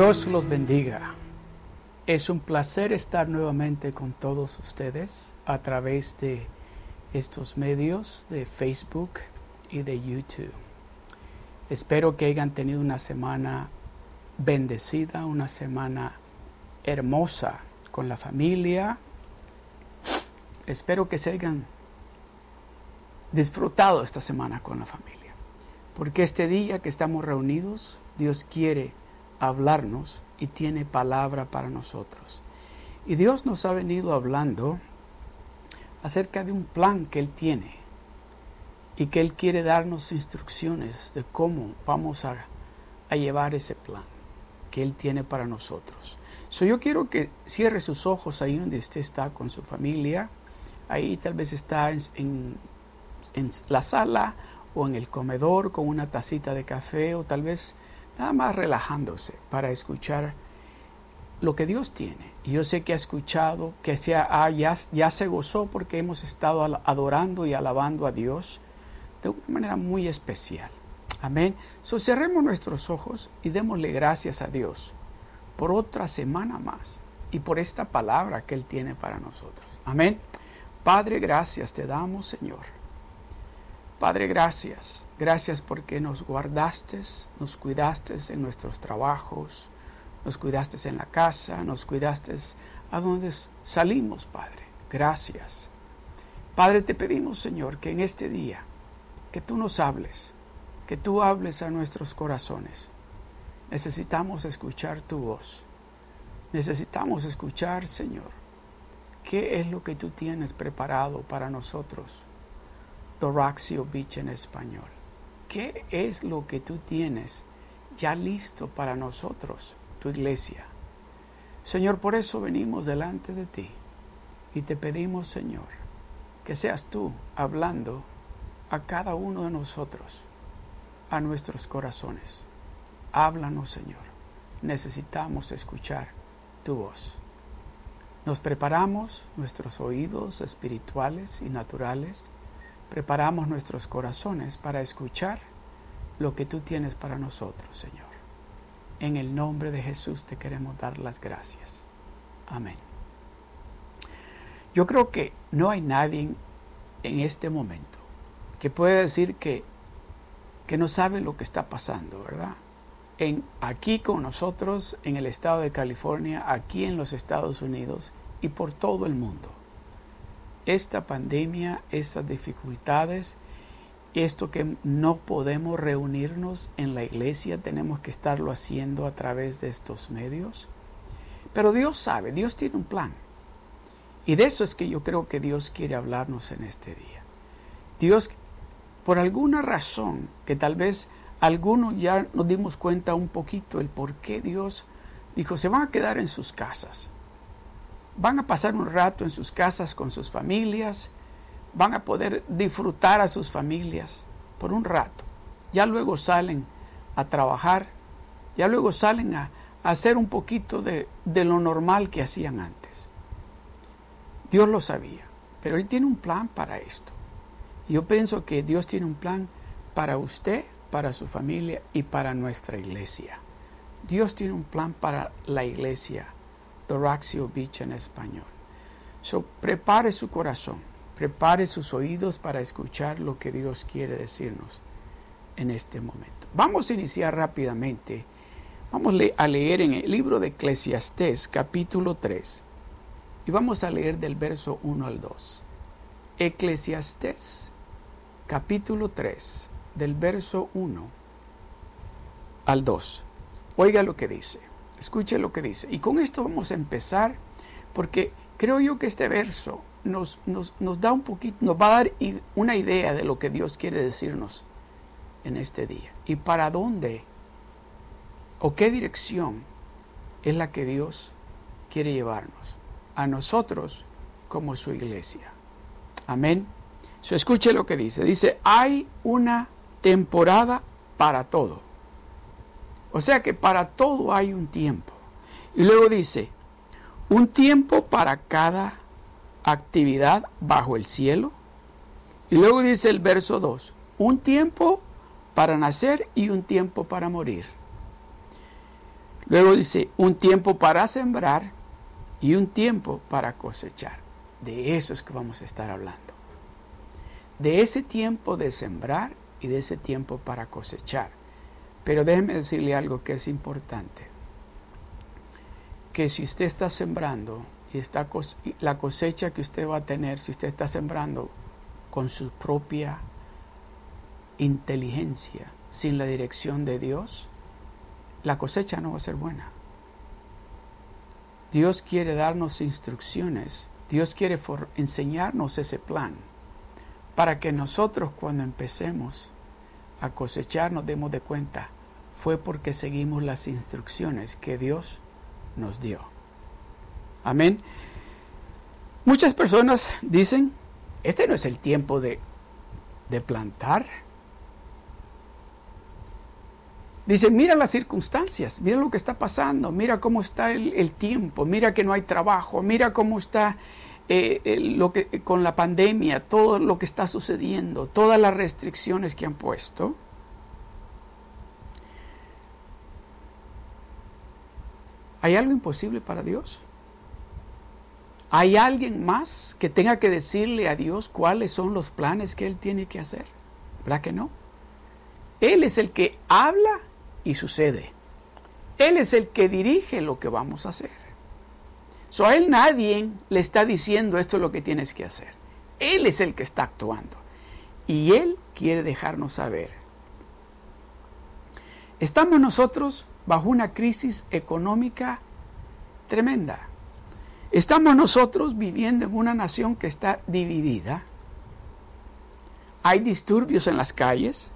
Dios los bendiga. Es un placer estar nuevamente con todos ustedes a través de estos medios de Facebook y de YouTube. Espero que hayan tenido una semana bendecida, una semana hermosa con la familia. Espero que se hayan disfrutado esta semana con la familia. Porque este día que estamos reunidos, Dios quiere hablarnos y tiene palabra para nosotros. Y Dios nos ha venido hablando acerca de un plan que Él tiene y que Él quiere darnos instrucciones de cómo vamos a, a llevar ese plan que Él tiene para nosotros. So, yo quiero que cierre sus ojos ahí donde usted está con su familia. Ahí tal vez está en, en, en la sala o en el comedor con una tacita de café o tal vez nada más relajándose para escuchar lo que Dios tiene. Y yo sé que ha escuchado, que sea, ah, ya, ya, se gozó porque hemos estado adorando y alabando a Dios de una manera muy especial. Amén. So, cerremos nuestros ojos y démosle gracias a Dios por otra semana más y por esta palabra que Él tiene para nosotros. Amén. Padre, gracias te damos, Señor Padre, gracias. Gracias porque nos guardaste, nos cuidaste en nuestros trabajos, nos cuidaste en la casa, nos cuidaste a donde salimos, Padre. Gracias. Padre, te pedimos, Señor, que en este día, que tú nos hables, que tú hables a nuestros corazones. Necesitamos escuchar tu voz. Necesitamos escuchar, Señor, qué es lo que tú tienes preparado para nosotros Doraxio Beach en español. ¿Qué es lo que tú tienes ya listo para nosotros, tu iglesia? Señor, por eso venimos delante de ti y te pedimos, Señor, que seas tú hablando a cada uno de nosotros, a nuestros corazones. Háblanos, Señor. Necesitamos escuchar tu voz. Nos preparamos nuestros oídos espirituales y naturales preparamos nuestros corazones para escuchar lo que tú tienes para nosotros, Señor. En el nombre de Jesús te queremos dar las gracias. Amén. Yo creo que no hay nadie en este momento que pueda decir que, que no sabe lo que está pasando, ¿verdad? En, aquí con nosotros, en el estado de California, aquí en los Estados Unidos y por todo el mundo esta pandemia, estas dificultades, esto que no podemos reunirnos en la iglesia, tenemos que estarlo haciendo a través de estos medios. Pero Dios sabe, Dios tiene un plan. Y de eso es que yo creo que Dios quiere hablarnos en este día. Dios, por alguna razón, que tal vez algunos ya nos dimos cuenta un poquito el por qué Dios dijo, se van a quedar en sus casas van a pasar un rato en sus casas con sus familias, van a poder disfrutar a sus familias por un rato. Ya luego salen a trabajar, ya luego salen a, hacer un poquito de, de lo normal que hacían antes. Dios lo sabía, pero Él tiene un plan para esto. Yo pienso que Dios tiene un plan para usted, para su familia y para nuestra iglesia. Dios tiene un plan para la iglesia Doraxio Beach en español. So, prepare su corazón, prepare sus oídos para escuchar lo que Dios quiere decirnos en este momento. Vamos a iniciar rápidamente. Vamos a leer en el libro de Eclesiastés capítulo 3 y vamos a leer del verso 1 al 2. Eclesiastés capítulo 3 del verso 1 al 2. Oiga lo que dice. Escuche lo que dice. Y con esto vamos a empezar porque creo yo que este verso nos, nos, nos da un poquito, nos va a dar una idea de lo que Dios quiere decirnos en este día. Y para dónde o qué dirección es la que Dios quiere llevarnos a nosotros como su iglesia. Amén. So, escuche lo que dice. Dice, hay una temporada para todo o sea que para todo hay un tiempo. Y luego dice, un tiempo para cada actividad bajo el cielo. Y luego dice el verso 2, un tiempo para nacer y un tiempo para morir. Luego dice, un tiempo para sembrar y un tiempo para cosechar. De eso es que vamos a estar hablando. De ese tiempo de sembrar y de ese tiempo para cosechar. Pero déjeme decirle algo que es importante. Que si usted está sembrando y está la cosecha que usted va a tener, si usted está sembrando con su propia inteligencia, sin la dirección de Dios, la cosecha no va a ser buena. Dios quiere darnos instrucciones, Dios quiere enseñarnos ese plan, para que nosotros cuando empecemos a cosechar nos demos de cuenta, fue porque seguimos las instrucciones que Dios nos dio. Amén. Muchas personas dicen, este no es el tiempo de, de plantar, Dice, mira las circunstancias, mira lo que está pasando, mira cómo está el, tiempo, mira que no hay trabajo, mira cómo está eh, lo que, con la pandemia, todo lo que está sucediendo, todas las restricciones que han puesto. ¿Hay algo imposible para Dios? ¿Hay alguien más que tenga que decirle a Dios cuáles son los planes que Él tiene que hacer? ¿Verdad que no? Él es el que habla y sucede. Él es el que dirige lo que vamos a hacer. So, a él nadie le está diciendo esto es lo que tienes que hacer. Él es el que está actuando. Y él quiere dejarnos saber. Estamos nosotros bajo una crisis económica tremenda. Estamos nosotros viviendo en una nación que está dividida. Hay disturbios en las calles.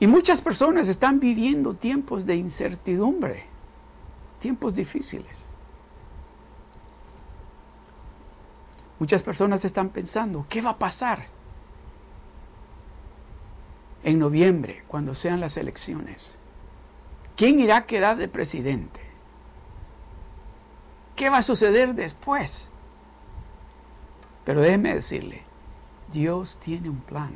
Y muchas personas están viviendo tiempos de incertidumbre, tiempos difíciles. Muchas personas están pensando, ¿qué va a pasar en noviembre cuando sean las elecciones? ¿Quién irá a quedar de presidente? ¿Qué va a suceder después? Pero déjeme decirle, Dios tiene un plan.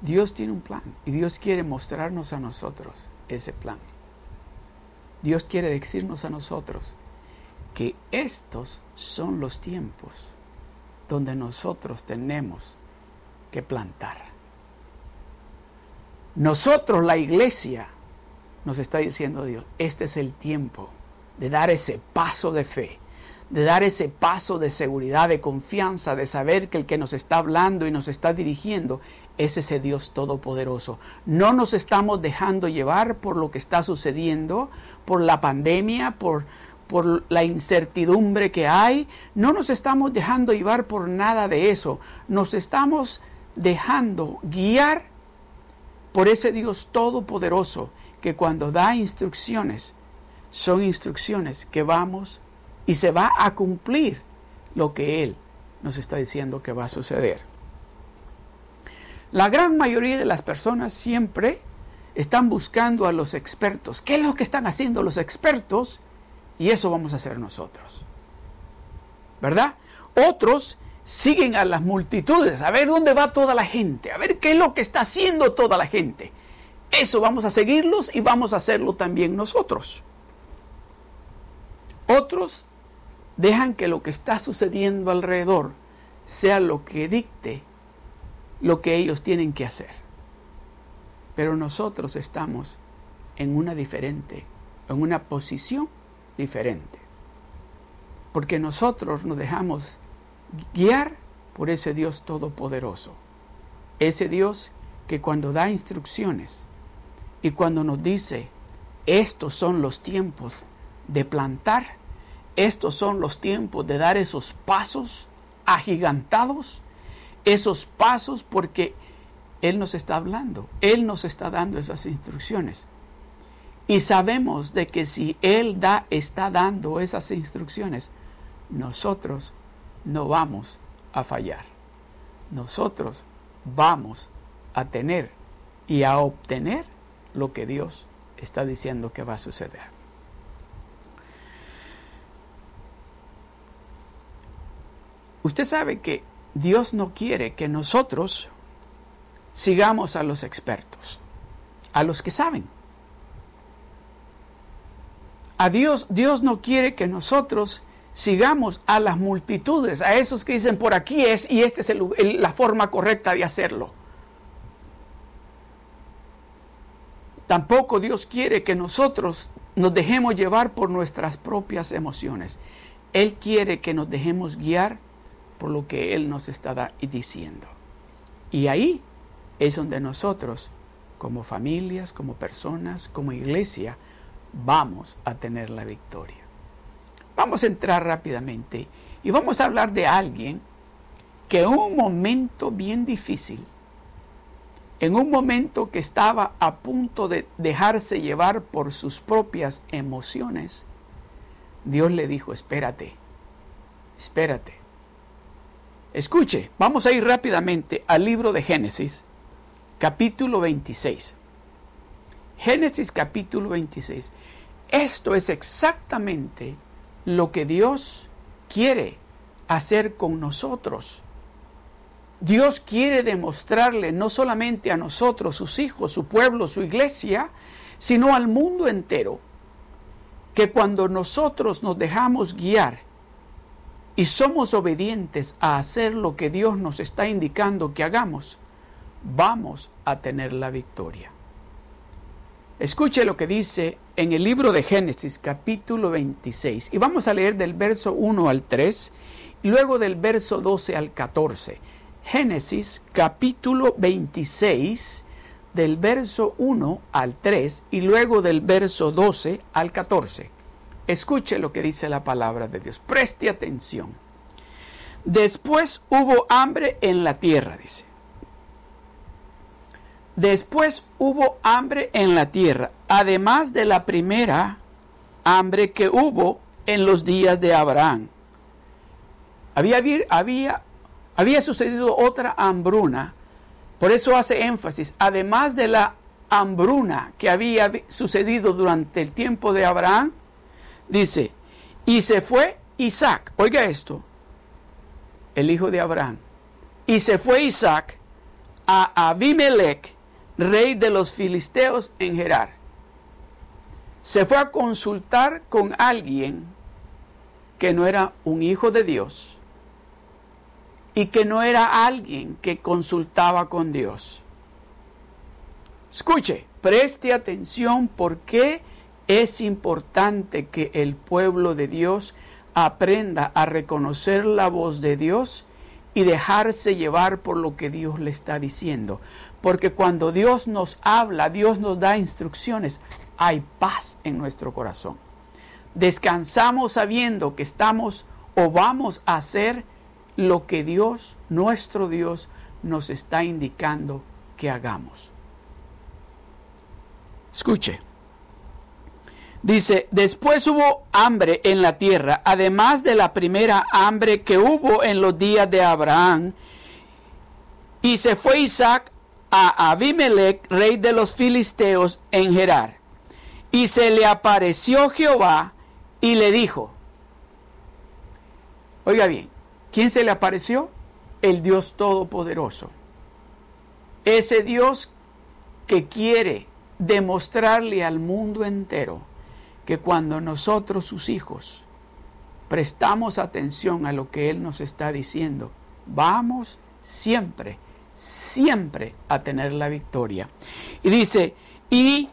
Dios tiene un plan y Dios quiere mostrarnos a nosotros ese plan. Dios quiere decirnos a nosotros que estos son los tiempos donde nosotros tenemos que plantar. Nosotros, la iglesia, nos está diciendo Dios, este es el tiempo de dar ese paso de fe, de dar ese paso de seguridad, de confianza, de saber que el que nos está hablando y nos está dirigiendo es ese Dios todopoderoso. No nos estamos dejando llevar por lo que está sucediendo, por la pandemia, por, por la incertidumbre que hay. No nos estamos dejando llevar por nada de eso. Nos estamos dejando guiar por ese Dios todopoderoso que cuando da instrucciones, son instrucciones que vamos y se va a cumplir lo que Él nos está diciendo que va a suceder. La gran mayoría de las personas siempre están buscando a los expertos. ¿Qué es lo que están haciendo los expertos? Y eso vamos a hacer nosotros. ¿Verdad? Otros siguen a las multitudes, a ver dónde va toda la gente, a ver qué es lo que está haciendo toda la gente. Eso vamos a seguirlos y vamos a hacerlo también nosotros. Otros dejan que lo que está sucediendo alrededor sea lo que dicte lo que ellos tienen que hacer. Pero nosotros estamos en una diferente, en una posición diferente. Porque nosotros nos dejamos guiar por ese Dios todopoderoso. Ese Dios que cuando da instrucciones y cuando nos dice, estos son los tiempos de plantar, estos son los tiempos de dar esos pasos agigantados, esos pasos porque Él nos está hablando, Él nos está dando esas instrucciones. Y sabemos de que si Él da, está dando esas instrucciones, nosotros no vamos a fallar. Nosotros vamos a tener y a obtener lo que Dios está diciendo que va a suceder. Usted sabe que Dios no quiere que nosotros sigamos a los expertos, a los que saben. A Dios, Dios no quiere que nosotros sigamos a las multitudes, a esos que dicen por aquí es y esta es la forma correcta de hacerlo. Tampoco Dios quiere que nosotros nos dejemos llevar por nuestras propias emociones. Él quiere que nos dejemos guiar por lo que Él nos está diciendo. Y ahí es donde nosotros, como familias, como personas, como iglesia, vamos a tener la victoria. Vamos a entrar rápidamente y vamos a hablar de alguien que en un momento bien difícil, en un momento que estaba a punto de dejarse llevar por sus propias emociones, Dios le dijo, espérate, espérate. Escuche, vamos a ir rápidamente al libro de Génesis, capítulo 26. Génesis capítulo 26. Esto es exactamente lo que Dios quiere hacer con nosotros. Dios quiere demostrarle no solamente a nosotros, sus hijos, su pueblo, su iglesia, sino al mundo entero, que cuando nosotros nos dejamos guiar y somos obedientes a hacer lo que Dios nos está indicando que hagamos, vamos a tener la victoria. Escuche lo que dice en el libro de Génesis capítulo 26 y vamos a leer del verso 1 al 3 y luego del verso 12 al 14. Génesis capítulo 26 del verso 1 al 3 y luego del verso 12 al 14. Escuche lo que dice la palabra de Dios. Preste atención. Después hubo hambre en la tierra, dice. Después hubo hambre en la tierra, además de la primera hambre que hubo en los días de Abraham. Había, había, había sucedido otra hambruna, por eso hace énfasis, además de la hambruna que había sucedido durante el tiempo de Abraham, dice, y se fue Isaac, oiga esto, el hijo de Abraham, y se fue Isaac a Abimelech, rey de los filisteos en Gerar. Se fue a consultar con alguien que no era un hijo de Dios y que no era alguien que consultaba con Dios. Escuche, preste atención porque es importante que el pueblo de Dios aprenda a reconocer la voz de Dios y dejarse llevar por lo que Dios le está diciendo. Porque cuando Dios nos habla, Dios nos da instrucciones, hay paz en nuestro corazón. Descansamos sabiendo que estamos o vamos a hacer lo que Dios, nuestro Dios, nos está indicando que hagamos. Escuche. Dice, después hubo hambre en la tierra, además de la primera hambre que hubo en los días de Abraham. Y se fue Isaac a Abimelech, rey de los filisteos, en Gerar. Y se le apareció Jehová y le dijo, oiga bien, ¿quién se le apareció? El Dios Todopoderoso. Ese Dios que quiere demostrarle al mundo entero que cuando nosotros, sus hijos, prestamos atención a lo que Él nos está diciendo, vamos siempre siempre a tener la victoria. Y dice, y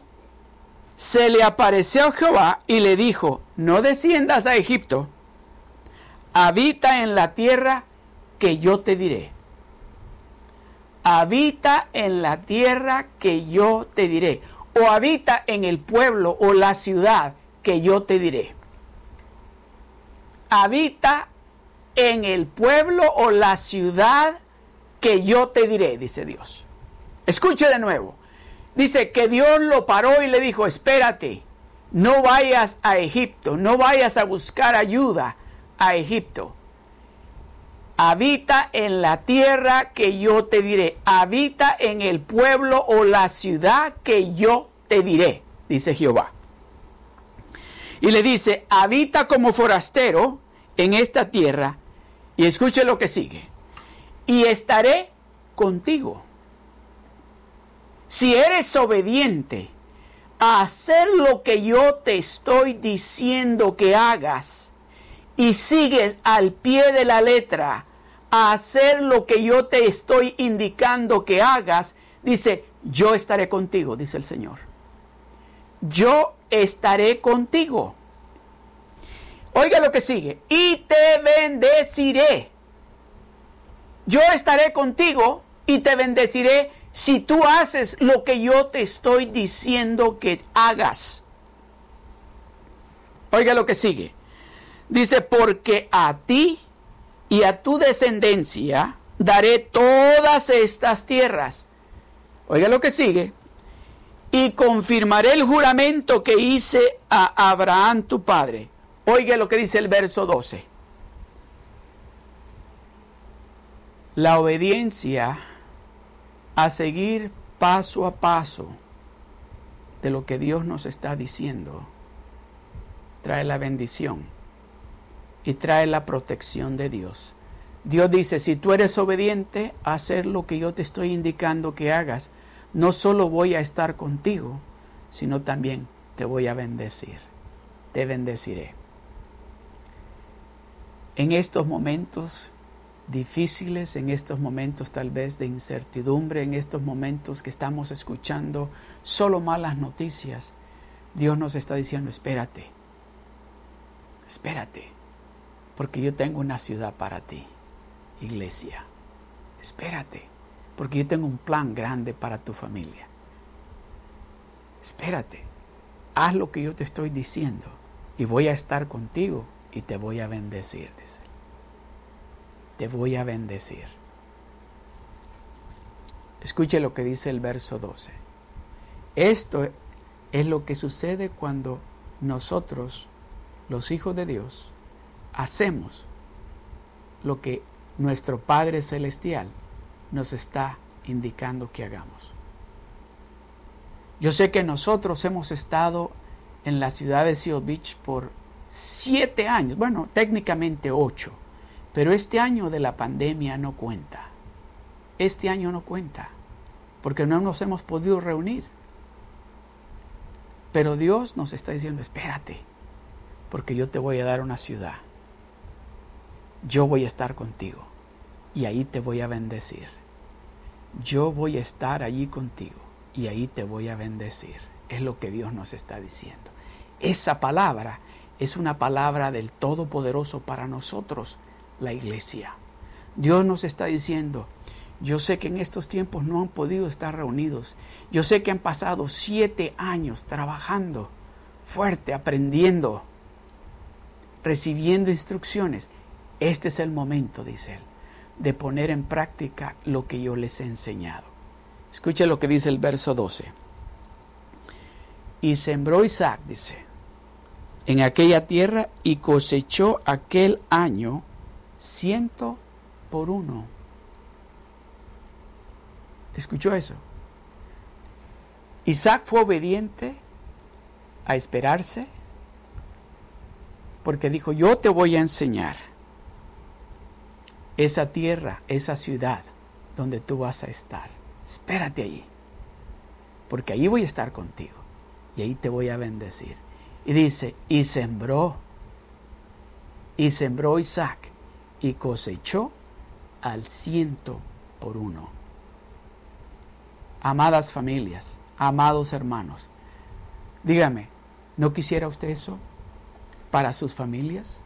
se le apareció Jehová y le dijo, no desciendas a Egipto, habita en la tierra que yo te diré. Habita en la tierra que yo te diré. O habita en el pueblo o la ciudad que yo te diré. Habita en el pueblo o la ciudad que yo te diré, dice Dios. Escuche de nuevo. Dice que Dios lo paró y le dijo, espérate, no vayas a Egipto, no vayas a buscar ayuda a Egipto. Habita en la tierra que yo te diré. Habita en el pueblo o la ciudad que yo te diré, dice Jehová. Y le dice, habita como forastero en esta tierra. Y escuche lo que sigue y estaré contigo. Si eres obediente a hacer lo que yo te estoy diciendo que hagas y sigues al pie de la letra a hacer lo que yo te estoy indicando que hagas, dice, yo estaré contigo, dice el Señor. Yo estaré contigo. Oiga lo que sigue. Y te bendeciré. Yo estaré contigo y te bendeciré si tú haces lo que yo te estoy diciendo que hagas. Oiga lo que sigue. Dice, porque a ti y a tu descendencia daré todas estas tierras. Oiga lo que sigue. Y confirmaré el juramento que hice a Abraham tu padre. Oiga lo que dice el verso 12. La obediencia a seguir paso a paso de lo que Dios nos está diciendo trae la bendición y trae la protección de Dios. Dios dice, si tú eres obediente a hacer lo que yo te estoy indicando que hagas, no solo voy a estar contigo, sino también te voy a bendecir. Te bendeciré. En estos momentos difíciles, en estos momentos tal vez de incertidumbre, en estos momentos que estamos escuchando solo malas noticias, Dios nos está diciendo, espérate, espérate, porque yo tengo una ciudad para ti, iglesia. Espérate, porque yo tengo un plan grande para tu familia. Espérate, haz lo que yo te estoy diciendo y voy a estar contigo y te voy a bendecir. Te voy a bendecir. Escuche lo que dice el verso 12. Esto es lo que sucede cuando nosotros, los hijos de Dios, hacemos lo que nuestro Padre Celestial nos está indicando que hagamos. Yo sé que nosotros hemos estado en la ciudad de Seal Beach por siete años, bueno, técnicamente ocho, pero este año de la pandemia no cuenta. Este año no cuenta, porque no nos hemos podido reunir. Pero Dios nos está diciendo, espérate, porque yo te voy a dar una ciudad yo voy a estar contigo y ahí te voy a bendecir. Yo voy a estar allí contigo y ahí te voy a bendecir. Es lo que Dios nos está diciendo. Esa palabra es una palabra del Todopoderoso para nosotros, la iglesia. Dios nos está diciendo, yo sé que en estos tiempos no han podido estar reunidos. Yo sé que han pasado siete años trabajando fuerte, aprendiendo, recibiendo instrucciones este es el momento, dice él, de poner en práctica lo que yo les he enseñado. Escuche lo que dice el verso 12. Y sembró Isaac, dice, en aquella tierra y cosechó aquel año ciento por uno. ¿Escuchó eso? Isaac fue obediente a esperarse porque dijo, yo te voy a enseñar esa tierra, esa ciudad donde tú vas a estar. Espérate allí, porque allí voy a estar contigo y ahí te voy a bendecir. Y dice, y sembró, y sembró Isaac y cosechó al ciento por uno. Amadas familias, amados hermanos, dígame, ¿no quisiera usted eso para sus familias?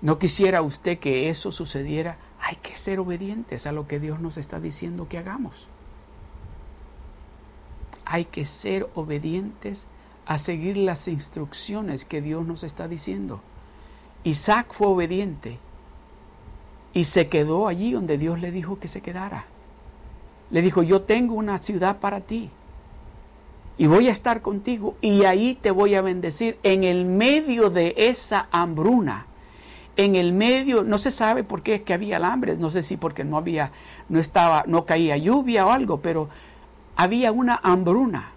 ¿No quisiera usted que eso sucediera? Hay que ser obedientes a lo que Dios nos está diciendo que hagamos. Hay que ser obedientes a seguir las instrucciones que Dios nos está diciendo. Isaac fue obediente y se quedó allí donde Dios le dijo que se quedara. Le dijo, yo tengo una ciudad para ti y voy a estar contigo y ahí te voy a bendecir en el medio de esa hambruna en el medio, no se sabe por qué que había alambres, no sé si porque no había, no estaba, no caía lluvia o algo, pero había una hambruna.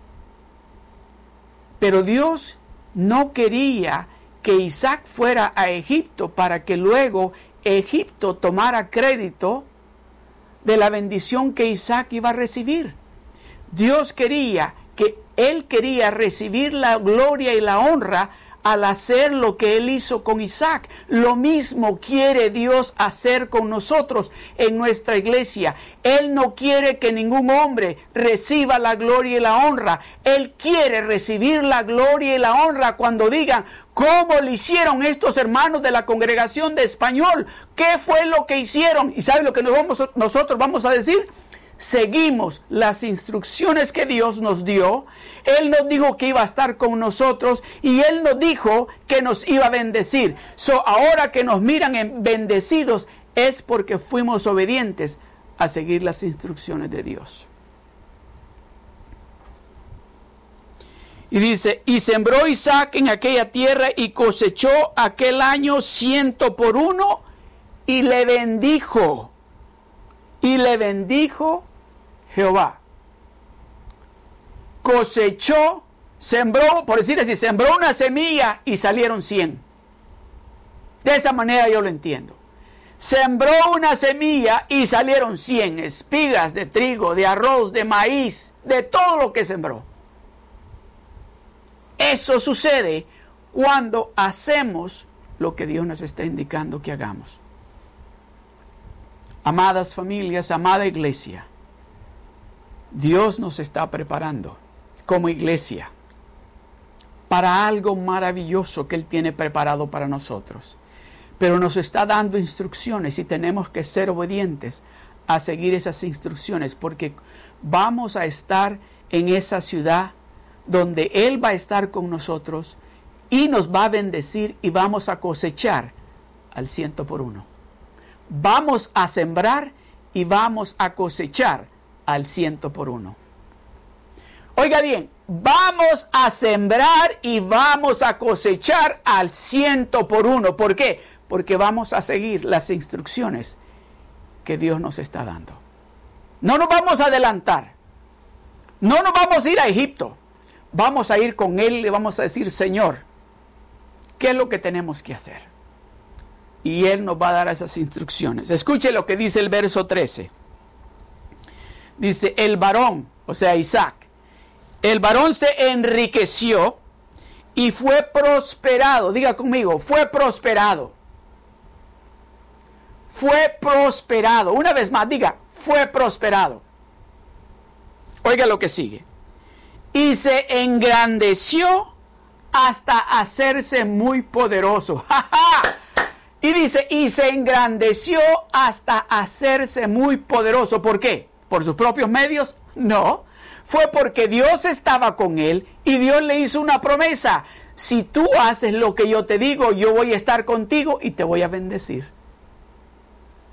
Pero Dios no quería que Isaac fuera a Egipto para que luego Egipto tomara crédito de la bendición que Isaac iba a recibir. Dios quería que él quería recibir la gloria y la honra al hacer lo que él hizo con Isaac. Lo mismo quiere Dios hacer con nosotros en nuestra iglesia. Él no quiere que ningún hombre reciba la gloria y la honra. Él quiere recibir la gloria y la honra cuando digan, ¿cómo le hicieron estos hermanos de la congregación de español? ¿Qué fue lo que hicieron? ¿Y sabe lo que nosotros vamos a decir? Seguimos las instrucciones que Dios nos dio, Él nos dijo que iba a estar con nosotros y Él nos dijo que nos iba a bendecir. So, ahora que nos miran en bendecidos es porque fuimos obedientes a seguir las instrucciones de Dios. Y dice, y sembró Isaac en aquella tierra y cosechó aquel año ciento por uno y le bendijo. Y le bendijo Jehová. Cosechó, sembró, por decir así, sembró una semilla y salieron cien. De esa manera yo lo entiendo. Sembró una semilla y salieron cien espigas de trigo, de arroz, de maíz, de todo lo que sembró. Eso sucede cuando hacemos lo que Dios nos está indicando que hagamos. Amadas familias, amada iglesia, Dios nos está preparando como iglesia para algo maravilloso que Él tiene preparado para nosotros. Pero nos está dando instrucciones y tenemos que ser obedientes a seguir esas instrucciones porque vamos a estar en esa ciudad donde Él va a estar con nosotros y nos va a bendecir y vamos a cosechar al ciento por uno. Vamos a sembrar y vamos a cosechar al ciento por uno. Oiga bien, vamos a sembrar y vamos a cosechar al ciento por uno. ¿Por qué? Porque vamos a seguir las instrucciones que Dios nos está dando. No nos vamos a adelantar. No nos vamos a ir a Egipto. Vamos a ir con Él le vamos a decir, Señor, ¿qué es lo que tenemos que hacer? y Él nos va a dar esas instrucciones. Escuche lo que dice el verso 13. Dice, el varón, o sea, Isaac, el varón se enriqueció y fue prosperado. Diga conmigo, fue prosperado. Fue prosperado. Una vez más, diga, fue prosperado. Oiga lo que sigue. Y se engrandeció hasta hacerse muy poderoso. Y dice, y se engrandeció hasta hacerse muy poderoso. ¿Por qué? ¿Por sus propios medios? No. Fue porque Dios estaba con él y Dios le hizo una promesa. Si tú haces lo que yo te digo, yo voy a estar contigo y te voy a bendecir.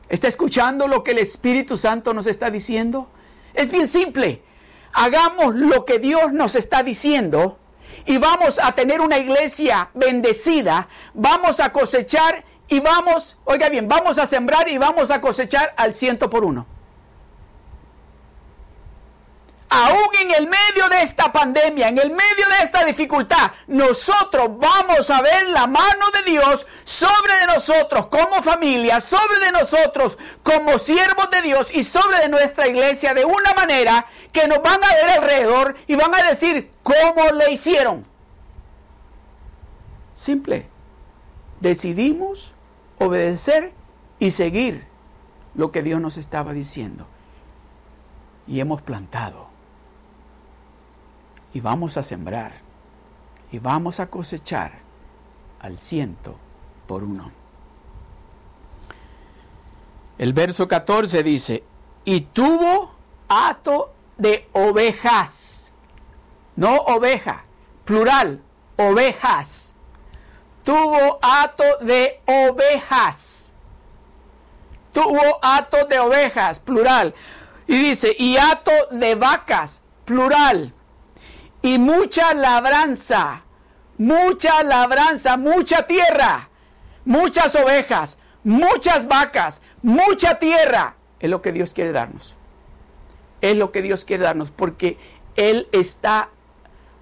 ¿Está escuchando lo que el Espíritu Santo nos está diciendo? Es bien simple. Hagamos lo que Dios nos está diciendo y vamos a tener una iglesia bendecida, vamos a cosechar y vamos, oiga bien, vamos a sembrar y vamos a cosechar al ciento por uno. Aún en el medio de esta pandemia, en el medio de esta dificultad, nosotros vamos a ver la mano de Dios sobre de nosotros como familia, sobre de nosotros como siervos de Dios y sobre de nuestra iglesia de una manera que nos van a ver alrededor y van a decir cómo le hicieron. Simple. Decidimos obedecer y seguir lo que Dios nos estaba diciendo. Y hemos plantado. Y vamos a sembrar. Y vamos a cosechar al ciento por uno. El verso 14 dice, y tuvo hato de ovejas. No oveja, plural, ovejas tuvo hato de ovejas. Tuvo hato de ovejas, plural. Y dice, y hato de vacas, plural. Y mucha labranza, mucha labranza, mucha tierra, muchas ovejas, muchas vacas, mucha tierra. Es lo que Dios quiere darnos. Es lo que Dios quiere darnos porque Él está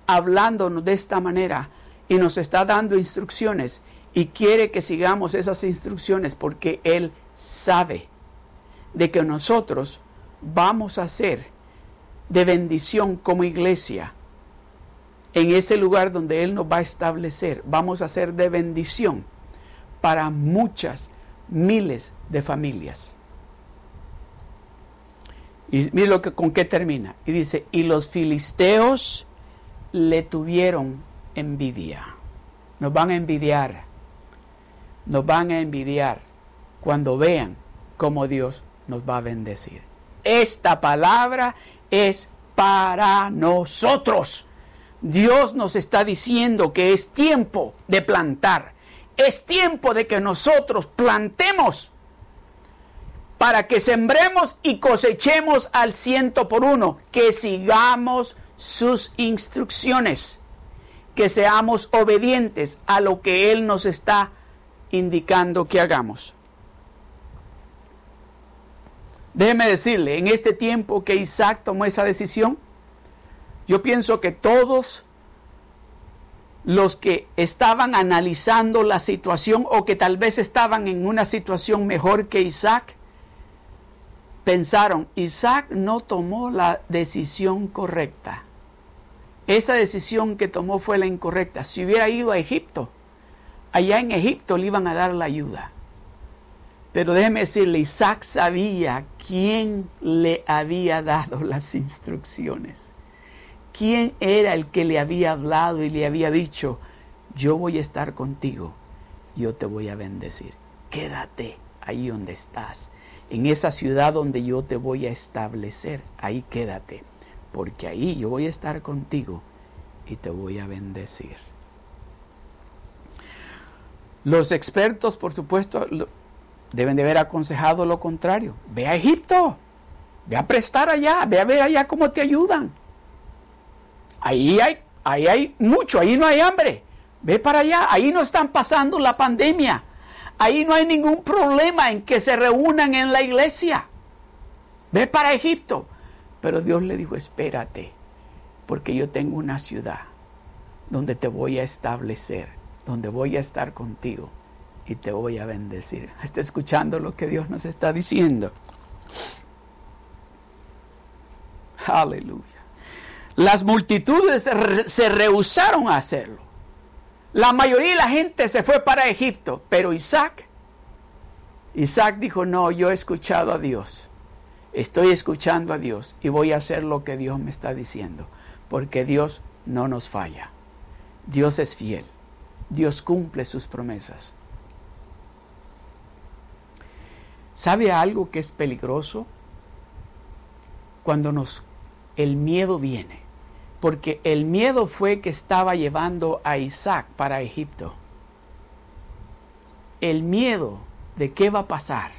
hablándonos de esta manera y nos está dando instrucciones y quiere que sigamos esas instrucciones porque Él sabe de que nosotros vamos a ser de bendición como iglesia en ese lugar donde Él nos va a establecer. Vamos a ser de bendición para muchas, miles de familias. Y mire lo que, con qué termina. Y dice, y los filisteos le tuvieron envidia. Nos van a envidiar. Nos van a envidiar cuando vean cómo Dios nos va a bendecir. Esta palabra es para nosotros. Dios nos está diciendo que es tiempo de plantar. Es tiempo de que nosotros plantemos para que sembremos y cosechemos al ciento por uno, que sigamos sus instrucciones, que seamos obedientes a lo que Él nos está indicando que hagamos. Déjeme decirle, en este tiempo que Isaac tomó esa decisión, yo pienso que todos los que estaban analizando la situación o que tal vez estaban en una situación mejor que Isaac, pensaron, Isaac no tomó la decisión correcta. Esa decisión que tomó fue la incorrecta. Si hubiera ido a Egipto, allá en Egipto le iban a dar la ayuda. Pero déjeme decirle, Isaac sabía quién le había dado las instrucciones. ¿Quién era el que le había hablado y le había dicho, yo voy a estar contigo, yo te voy a bendecir? Quédate ahí donde estás, en esa ciudad donde yo te voy a establecer, ahí quédate, porque ahí yo voy a estar contigo y te voy a bendecir. Los expertos, por supuesto, deben de haber aconsejado lo contrario. Ve a Egipto, ve a prestar allá, ve a ver allá cómo te ayudan. Ahí hay, ahí hay mucho, ahí no hay hambre. Ve para allá, ahí no están pasando la pandemia. Ahí no hay ningún problema en que se reúnan en la iglesia. Ve para Egipto. Pero Dios le dijo, espérate, porque yo tengo una ciudad donde te voy a establecer, donde voy a estar contigo y te voy a bendecir. ¿Está escuchando lo que Dios nos está diciendo? Aleluya. Las multitudes se rehusaron a hacerlo. La mayoría de la gente se fue para Egipto, pero Isaac, Isaac dijo, no, yo he escuchado a Dios, estoy escuchando a Dios y voy a hacer lo que Dios me está diciendo, porque Dios no nos falla, Dios es fiel, Dios cumple sus promesas. ¿Sabe algo que es peligroso? Cuando nos el miedo viene porque el miedo fue que estaba llevando a Isaac para Egipto. El miedo de qué va a pasar.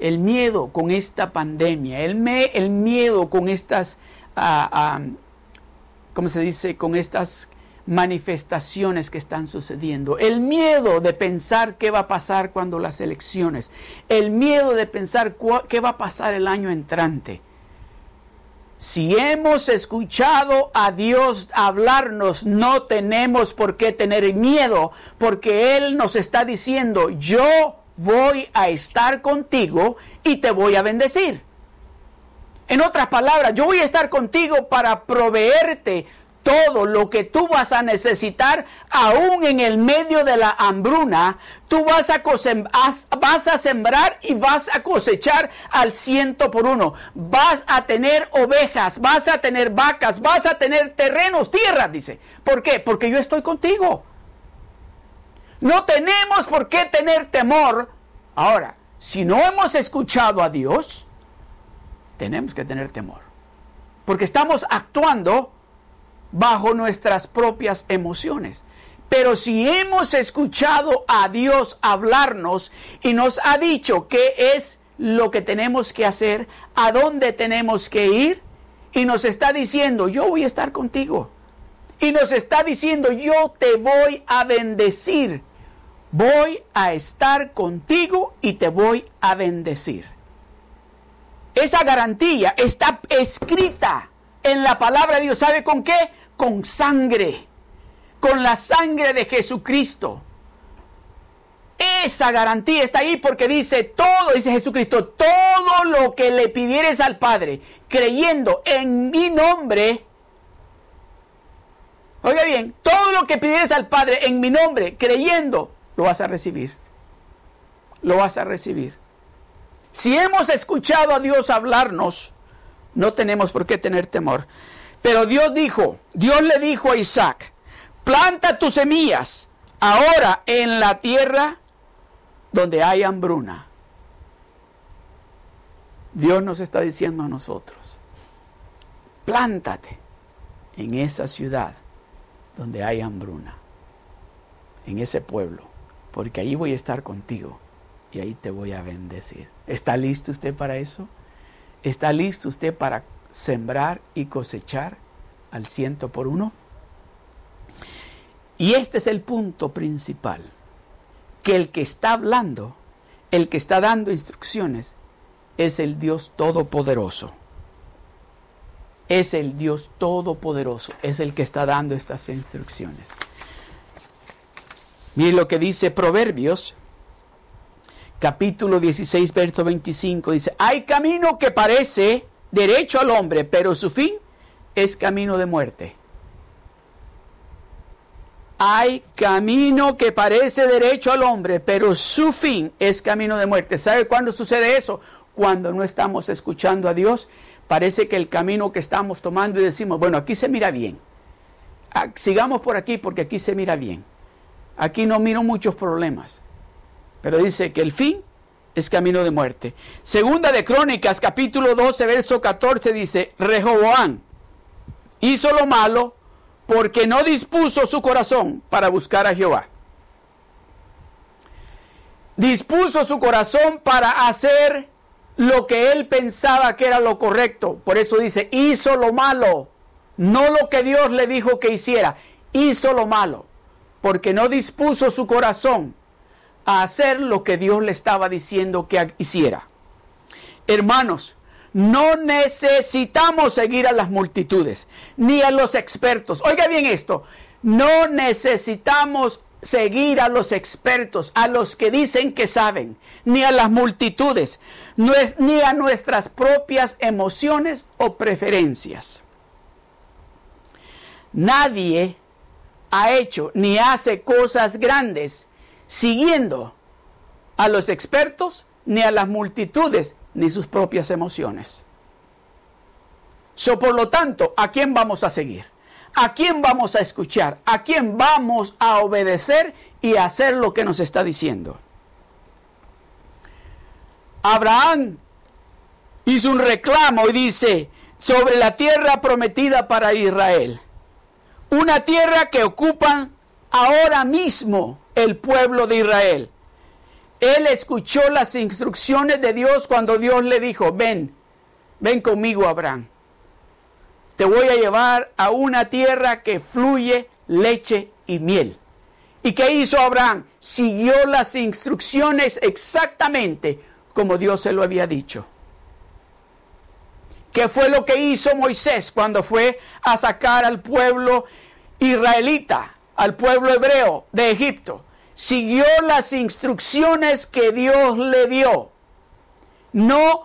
El miedo con esta pandemia, el, el miedo con estas, uh, ¿cómo se dice? Con estas manifestaciones que están sucediendo, el miedo de pensar qué va a pasar cuando las elecciones, el miedo de pensar qué va a pasar el año entrante si hemos escuchado a Dios hablarnos, no tenemos por qué tener miedo, porque Él nos está diciendo, yo voy a estar contigo y te voy a bendecir. En otras palabras, yo voy a estar contigo para proveerte todo lo que tú vas a necesitar, aún en el medio de la hambruna, tú vas a, vas a sembrar y vas a cosechar al ciento por uno. Vas a tener ovejas, vas a tener vacas, vas a tener terrenos, tierras, dice. ¿Por qué? Porque yo estoy contigo. No tenemos por qué tener temor. Ahora, si no hemos escuchado a Dios, tenemos que tener temor. Porque estamos actuando bajo nuestras propias emociones. Pero si hemos escuchado a Dios hablarnos y nos ha dicho qué es lo que tenemos que hacer, a dónde tenemos que ir, y nos está diciendo, yo voy a estar contigo. Y nos está diciendo, yo te voy a bendecir. Voy a estar contigo y te voy a bendecir. Esa garantía está escrita en la palabra de Dios. ¿Sabe con qué? Con sangre, con la sangre de Jesucristo. Esa garantía está ahí porque dice todo, dice Jesucristo, todo lo que le pidieres al Padre, creyendo en mi nombre, bien, todo lo que pides al Padre en mi nombre, creyendo, lo vas a recibir. Lo vas a recibir. Si hemos escuchado a Dios hablarnos, no tenemos por qué tener temor. Pero Dios dijo, Dios le dijo a Isaac, planta tus semillas ahora en la tierra donde hay hambruna. Dios nos está diciendo a nosotros, plántate en esa ciudad donde hay hambruna, en ese pueblo, porque ahí voy a estar contigo y ahí te voy a bendecir. ¿Está listo usted para eso? ¿Está listo usted para sembrar y cosechar al ciento por uno? Y este es el punto principal, que el que está hablando, el que está dando instrucciones, es el Dios Todopoderoso. Es el Dios Todopoderoso, es el que está dando estas instrucciones. Mire lo que dice Proverbios capítulo 16, verso 25, dice, hay camino que parece derecho al hombre, pero su fin es camino de muerte. Hay camino que parece derecho al hombre, pero su fin es camino de muerte. ¿Sabe cuándo sucede eso? Cuando no estamos escuchando a Dios, parece que el camino que estamos tomando y decimos, bueno, aquí se mira bien. Ah, sigamos por aquí porque aquí se mira bien. Aquí no miro muchos problemas. Pero dice que el fin es camino de muerte. Segunda de Crónicas, capítulo 12, verso 14, dice, Rehoboam hizo lo malo porque no dispuso su corazón para buscar a Jehová. Dispuso su corazón para hacer lo que él pensaba que era lo correcto. Por eso dice, hizo lo malo, no lo que Dios le dijo que hiciera, hizo lo malo, porque no dispuso su corazón a hacer lo que Dios le estaba diciendo que hiciera. Hermanos, no necesitamos seguir a las multitudes, ni a los expertos. Oiga bien esto, no necesitamos seguir a los expertos, a los que dicen que saben, ni a las multitudes, ni a nuestras propias emociones o preferencias. Nadie ha hecho ni hace cosas grandes siguiendo a los expertos, ni a las multitudes, ni sus propias emociones. So, por lo tanto, ¿a quién vamos a seguir? ¿A quién vamos a escuchar? ¿A quién vamos a obedecer y hacer lo que nos está diciendo? Abraham hizo un reclamo y dice sobre la tierra prometida para Israel. Una tierra que ocupan ahora mismo el pueblo de Israel. Él escuchó las instrucciones de Dios cuando Dios le dijo, ven, ven conmigo Abraham. Te voy a llevar a una tierra que fluye leche y miel. ¿Y qué hizo Abraham? Siguió las instrucciones exactamente como Dios se lo había dicho. ¿Qué fue lo que hizo Moisés cuando fue a sacar al pueblo israelita, al pueblo hebreo de Egipto? Siguió las instrucciones que Dios le dio. No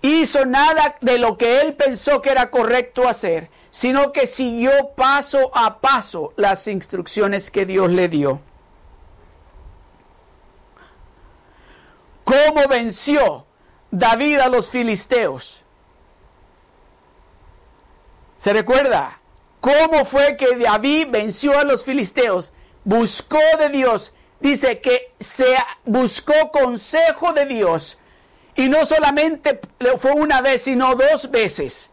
hizo nada de lo que él pensó que era correcto hacer, sino que siguió paso a paso las instrucciones que Dios le dio. ¿Cómo venció David a los filisteos? ¿Se recuerda? ¿Cómo fue que David venció a los filisteos? Buscó de Dios dice que se buscó consejo de Dios y no solamente fue una vez, sino dos veces.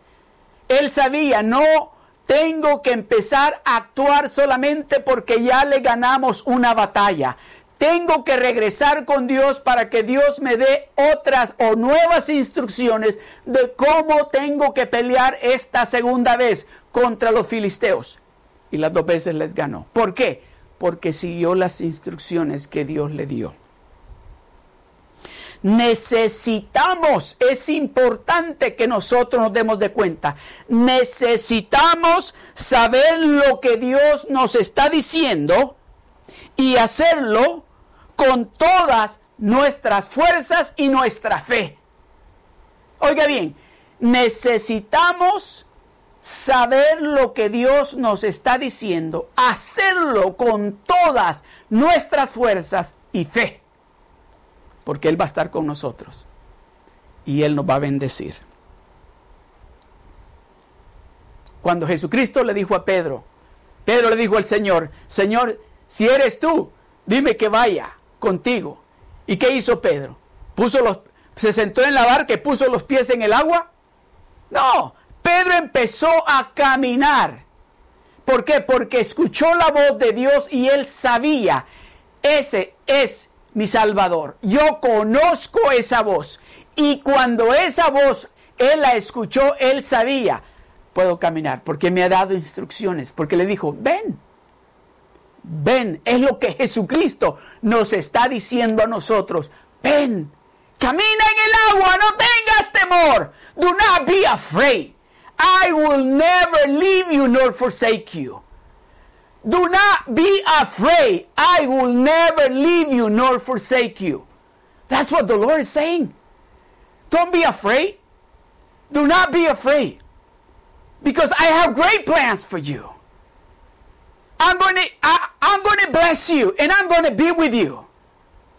Él sabía, no tengo que empezar a actuar solamente porque ya le ganamos una batalla. Tengo que regresar con Dios para que Dios me dé otras o nuevas instrucciones de cómo tengo que pelear esta segunda vez contra los filisteos. Y las dos veces les ganó. ¿Por qué? Porque siguió las instrucciones que Dios le dio. Necesitamos, es importante que nosotros nos demos de cuenta, necesitamos saber lo que Dios nos está diciendo y hacerlo con todas nuestras fuerzas y nuestra fe. Oiga bien, necesitamos saber lo que Dios nos está diciendo, hacerlo con todas nuestras fuerzas y fe, porque Él va a estar con nosotros y Él nos va a bendecir. Cuando Jesucristo le dijo a Pedro, Pedro le dijo al Señor, Señor, si eres tú, dime que vaya contigo. ¿Y qué hizo Pedro? Puso los, se sentó en la barca y puso los pies en el agua. No, Pedro empezó a caminar. ¿Por qué? Porque escuchó la voz de Dios y él sabía, ese es mi Salvador. Yo conozco esa voz. Y cuando esa voz él la escuchó, él sabía, puedo caminar, porque me ha dado instrucciones, porque le dijo, ven, ven, es lo que Jesucristo nos está diciendo a nosotros, ven, camina en el agua, no tengas temor, do not be afraid. I will never leave you nor forsake you. Do not be afraid. I will never leave you nor forsake you. That's what the Lord is saying. Don't be afraid. Do not be afraid. Because I have great plans for you. I'm going to I, I'm going to bless you and I'm going to be with you.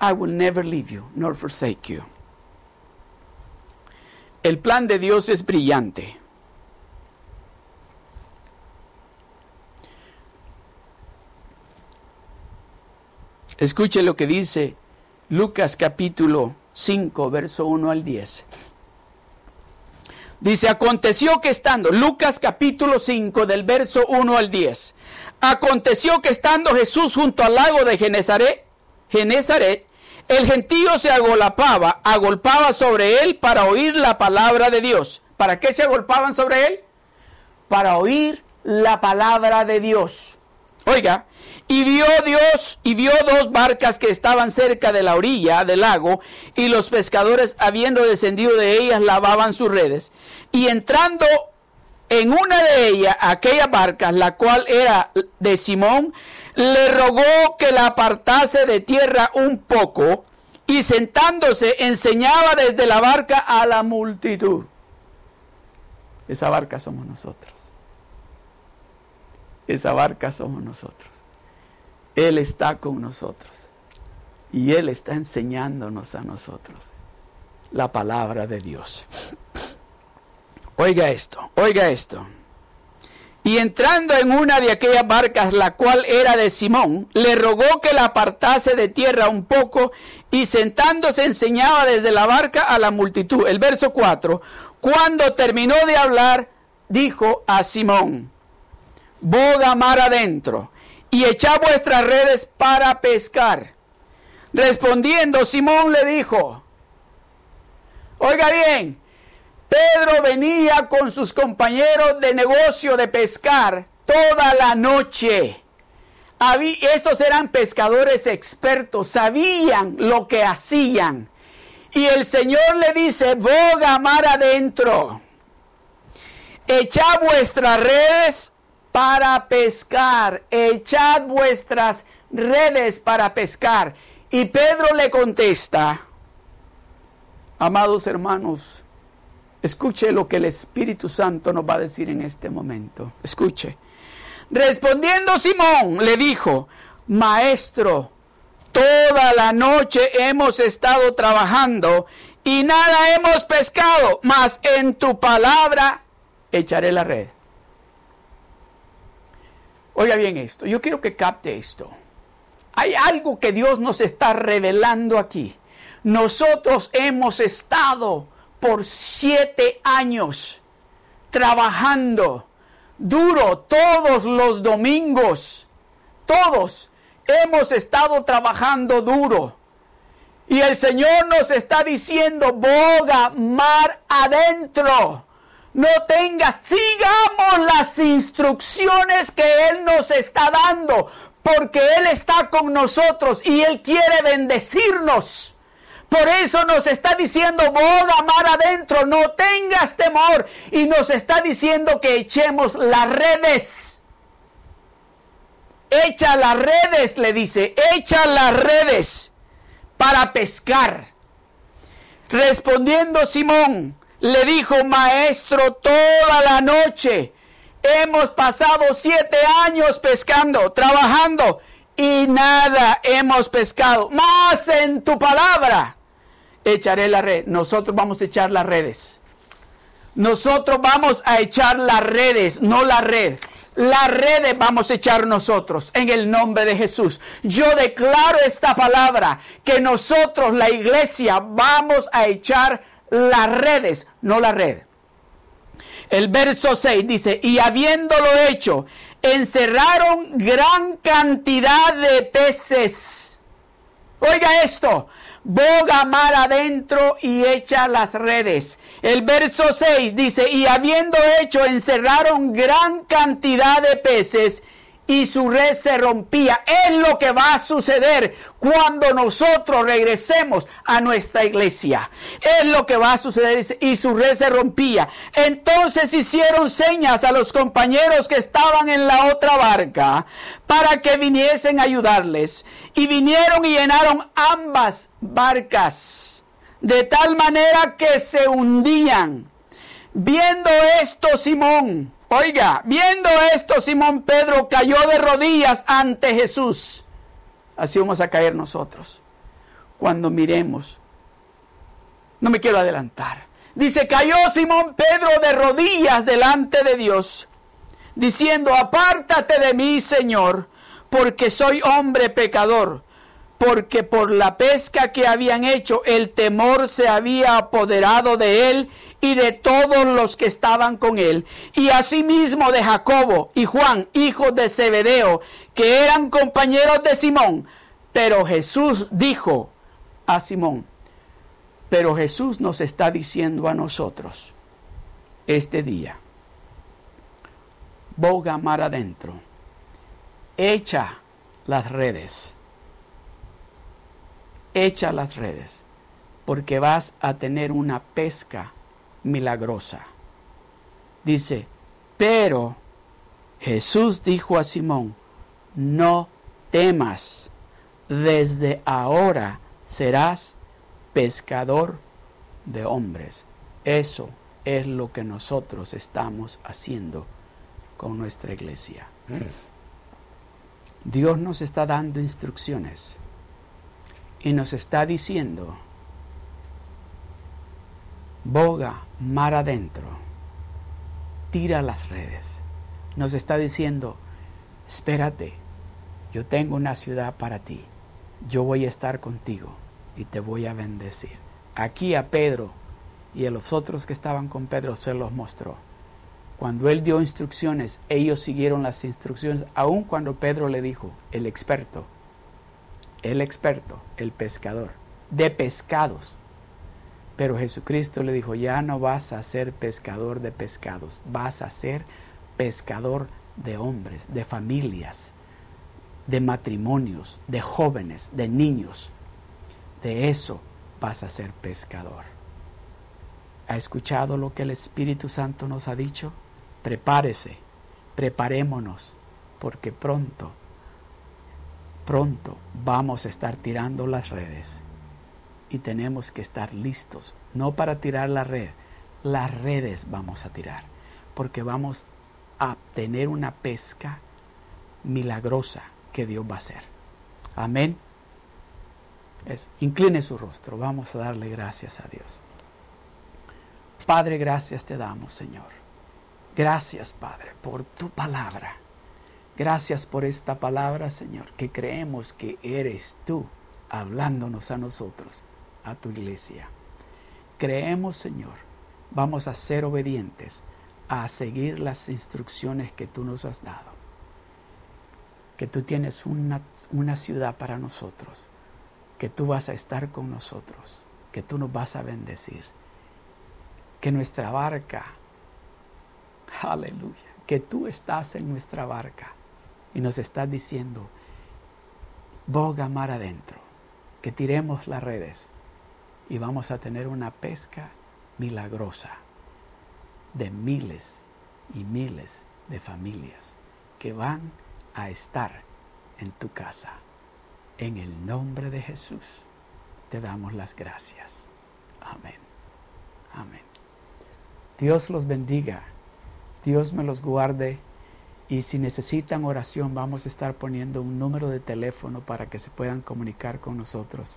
I will never leave you nor forsake you. El plan de Dios es brillante. Escuche lo que dice Lucas capítulo 5, verso 1 al 10. Dice, aconteció que estando, Lucas capítulo 5 del verso 1 al 10, aconteció que estando Jesús junto al lago de Genezaret, Genezaret, el gentío se agolapaba, agolpaba sobre él para oír la palabra de Dios. ¿Para qué se agolpaban sobre él? Para oír la palabra de Dios. Oiga, y vio Dios y vio dos barcas que estaban cerca de la orilla del lago, y los pescadores, habiendo descendido de ellas, lavaban sus redes. Y entrando en una de ellas, aquella barca, la cual era de Simón, le rogó que la apartase de tierra un poco, y sentándose enseñaba desde la barca a la multitud. Esa barca somos nosotros. Esa barca somos nosotros. Él está con nosotros. Y Él está enseñándonos a nosotros la palabra de Dios. Oiga esto, oiga esto. Y entrando en una de aquellas barcas, la cual era de Simón, le rogó que la apartase de tierra un poco y sentándose enseñaba desde la barca a la multitud. El verso 4, cuando terminó de hablar, dijo a Simón, boga mar adentro y echad vuestras redes para pescar. Respondiendo, Simón le dijo, oiga bien, Pedro venía con sus compañeros de negocio de pescar toda la noche. Estos eran pescadores expertos, sabían lo que hacían. Y el Señor le dice, boga mar adentro, echad vuestras redes para pescar. Echad vuestras redes para pescar. Y Pedro le contesta, amados hermanos, escuche lo que el Espíritu Santo nos va a decir en este momento. Escuche. Respondiendo Simón, le dijo, Maestro, toda la noche hemos estado trabajando y nada hemos pescado, mas en tu palabra echaré la red. Oiga bien esto, yo quiero que capte esto. Hay algo que Dios nos está revelando aquí. Nosotros hemos estado por siete años trabajando duro todos los domingos. Todos hemos estado trabajando duro. Y el Señor nos está diciendo, boga mar adentro no tengas, sigamos las instrucciones que Él nos está dando, porque Él está con nosotros y Él quiere bendecirnos. Por eso nos está diciendo, boga mar adentro, no tengas temor. Y nos está diciendo que echemos las redes. Echa las redes, le dice, echa las redes para pescar. Respondiendo Simón, le dijo, maestro, toda la noche Hemos pasado siete años pescando, trabajando y nada hemos pescado. Más en tu palabra echaré la red. Nosotros vamos a echar las redes. Nosotros vamos a echar las redes, no la red. Las redes vamos a echar nosotros en el nombre de Jesús. Yo declaro esta palabra que nosotros, la iglesia, vamos a echar las redes, no la red. El verso 6 dice, y habiéndolo hecho, encerraron gran cantidad de peces. Oiga esto, boga mar adentro y echa las redes. El verso 6 dice, y habiendo hecho, encerraron gran cantidad de peces y su red se rompía. Es lo que va a suceder cuando nosotros regresemos a nuestra iglesia. Es lo que va a suceder y su red se rompía. Entonces hicieron señas a los compañeros que estaban en la otra barca para que viniesen a ayudarles. Y vinieron y llenaron ambas barcas de tal manera que se hundían. Viendo esto, Simón, Oiga, viendo esto, Simón Pedro cayó de rodillas ante Jesús. Así vamos a caer nosotros cuando miremos. No me quiero adelantar. Dice, cayó Simón Pedro de rodillas delante de Dios, diciendo, apártate de mí, Señor, porque soy hombre pecador, porque por la pesca que habían hecho el temor se había apoderado de él y de todos los que estaban con él, y asimismo de Jacobo y Juan, hijos de Zebedeo, que eran compañeros de Simón. Pero Jesús dijo a Simón, pero Jesús nos está diciendo a nosotros este día, boga mar adentro, echa las redes, echa las redes, porque vas a tener una pesca milagrosa. Dice, pero Jesús dijo a Simón, no temas, desde ahora serás pescador de hombres. Eso es lo que nosotros estamos haciendo con nuestra iglesia. Dios nos está dando instrucciones y nos está diciendo, boga mar adentro, tira las redes. Nos está diciendo, espérate, yo tengo una ciudad para ti, yo voy a estar contigo y te voy a bendecir. Aquí a Pedro y a los otros que estaban con Pedro se los mostró. Cuando él dio instrucciones, ellos siguieron las instrucciones, aun cuando Pedro le dijo, el experto, el experto, el pescador, de pescados, pero Jesucristo le dijo, ya no vas a ser pescador de pescados, vas a ser pescador de hombres, de familias, de matrimonios, de jóvenes, de niños. De eso vas a ser pescador. ¿Ha escuchado lo que el Espíritu Santo nos ha dicho? Prepárese, preparémonos, porque pronto, pronto vamos a estar tirando las redes y tenemos que estar listos, no para tirar la red, las redes vamos a tirar, porque vamos a tener una pesca milagrosa que Dios va a hacer. Amén. Es, incline su rostro, vamos a darle gracias a Dios. Padre, gracias te damos, Señor. Gracias, Padre, por tu palabra. Gracias por esta palabra, Señor, que creemos que eres tú hablándonos a nosotros a tu iglesia. Creemos, Señor, vamos a ser obedientes a seguir las instrucciones que tú nos has dado. Que tú tienes una, una ciudad para nosotros, que tú vas a estar con nosotros, que tú nos vas a bendecir. Que nuestra barca, aleluya, que tú estás en nuestra barca y nos estás diciendo, boga mar adentro, que tiremos las redes y vamos a tener una pesca milagrosa de miles y miles de familias que van a estar en tu casa. En el nombre de Jesús te damos las gracias. Amén. Amén. Dios los bendiga. Dios me los guarde y si necesitan oración vamos a estar poniendo un número de teléfono para que se puedan comunicar con nosotros.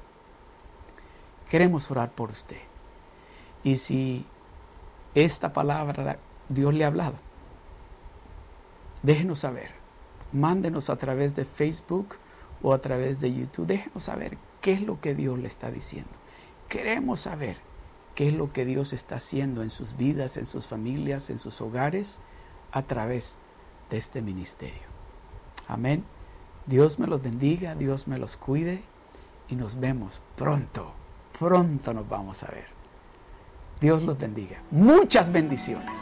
Queremos orar por usted. Y si esta palabra Dios le ha hablado, déjenos saber. Mándenos a través de Facebook o a través de YouTube. Déjenos saber qué es lo que Dios le está diciendo. Queremos saber qué es lo que Dios está haciendo en sus vidas, en sus familias, en sus hogares, a través este ministerio. Amén. Dios me los bendiga, Dios me los cuide y nos vemos pronto. Pronto nos vamos a ver. Dios los bendiga. Muchas bendiciones.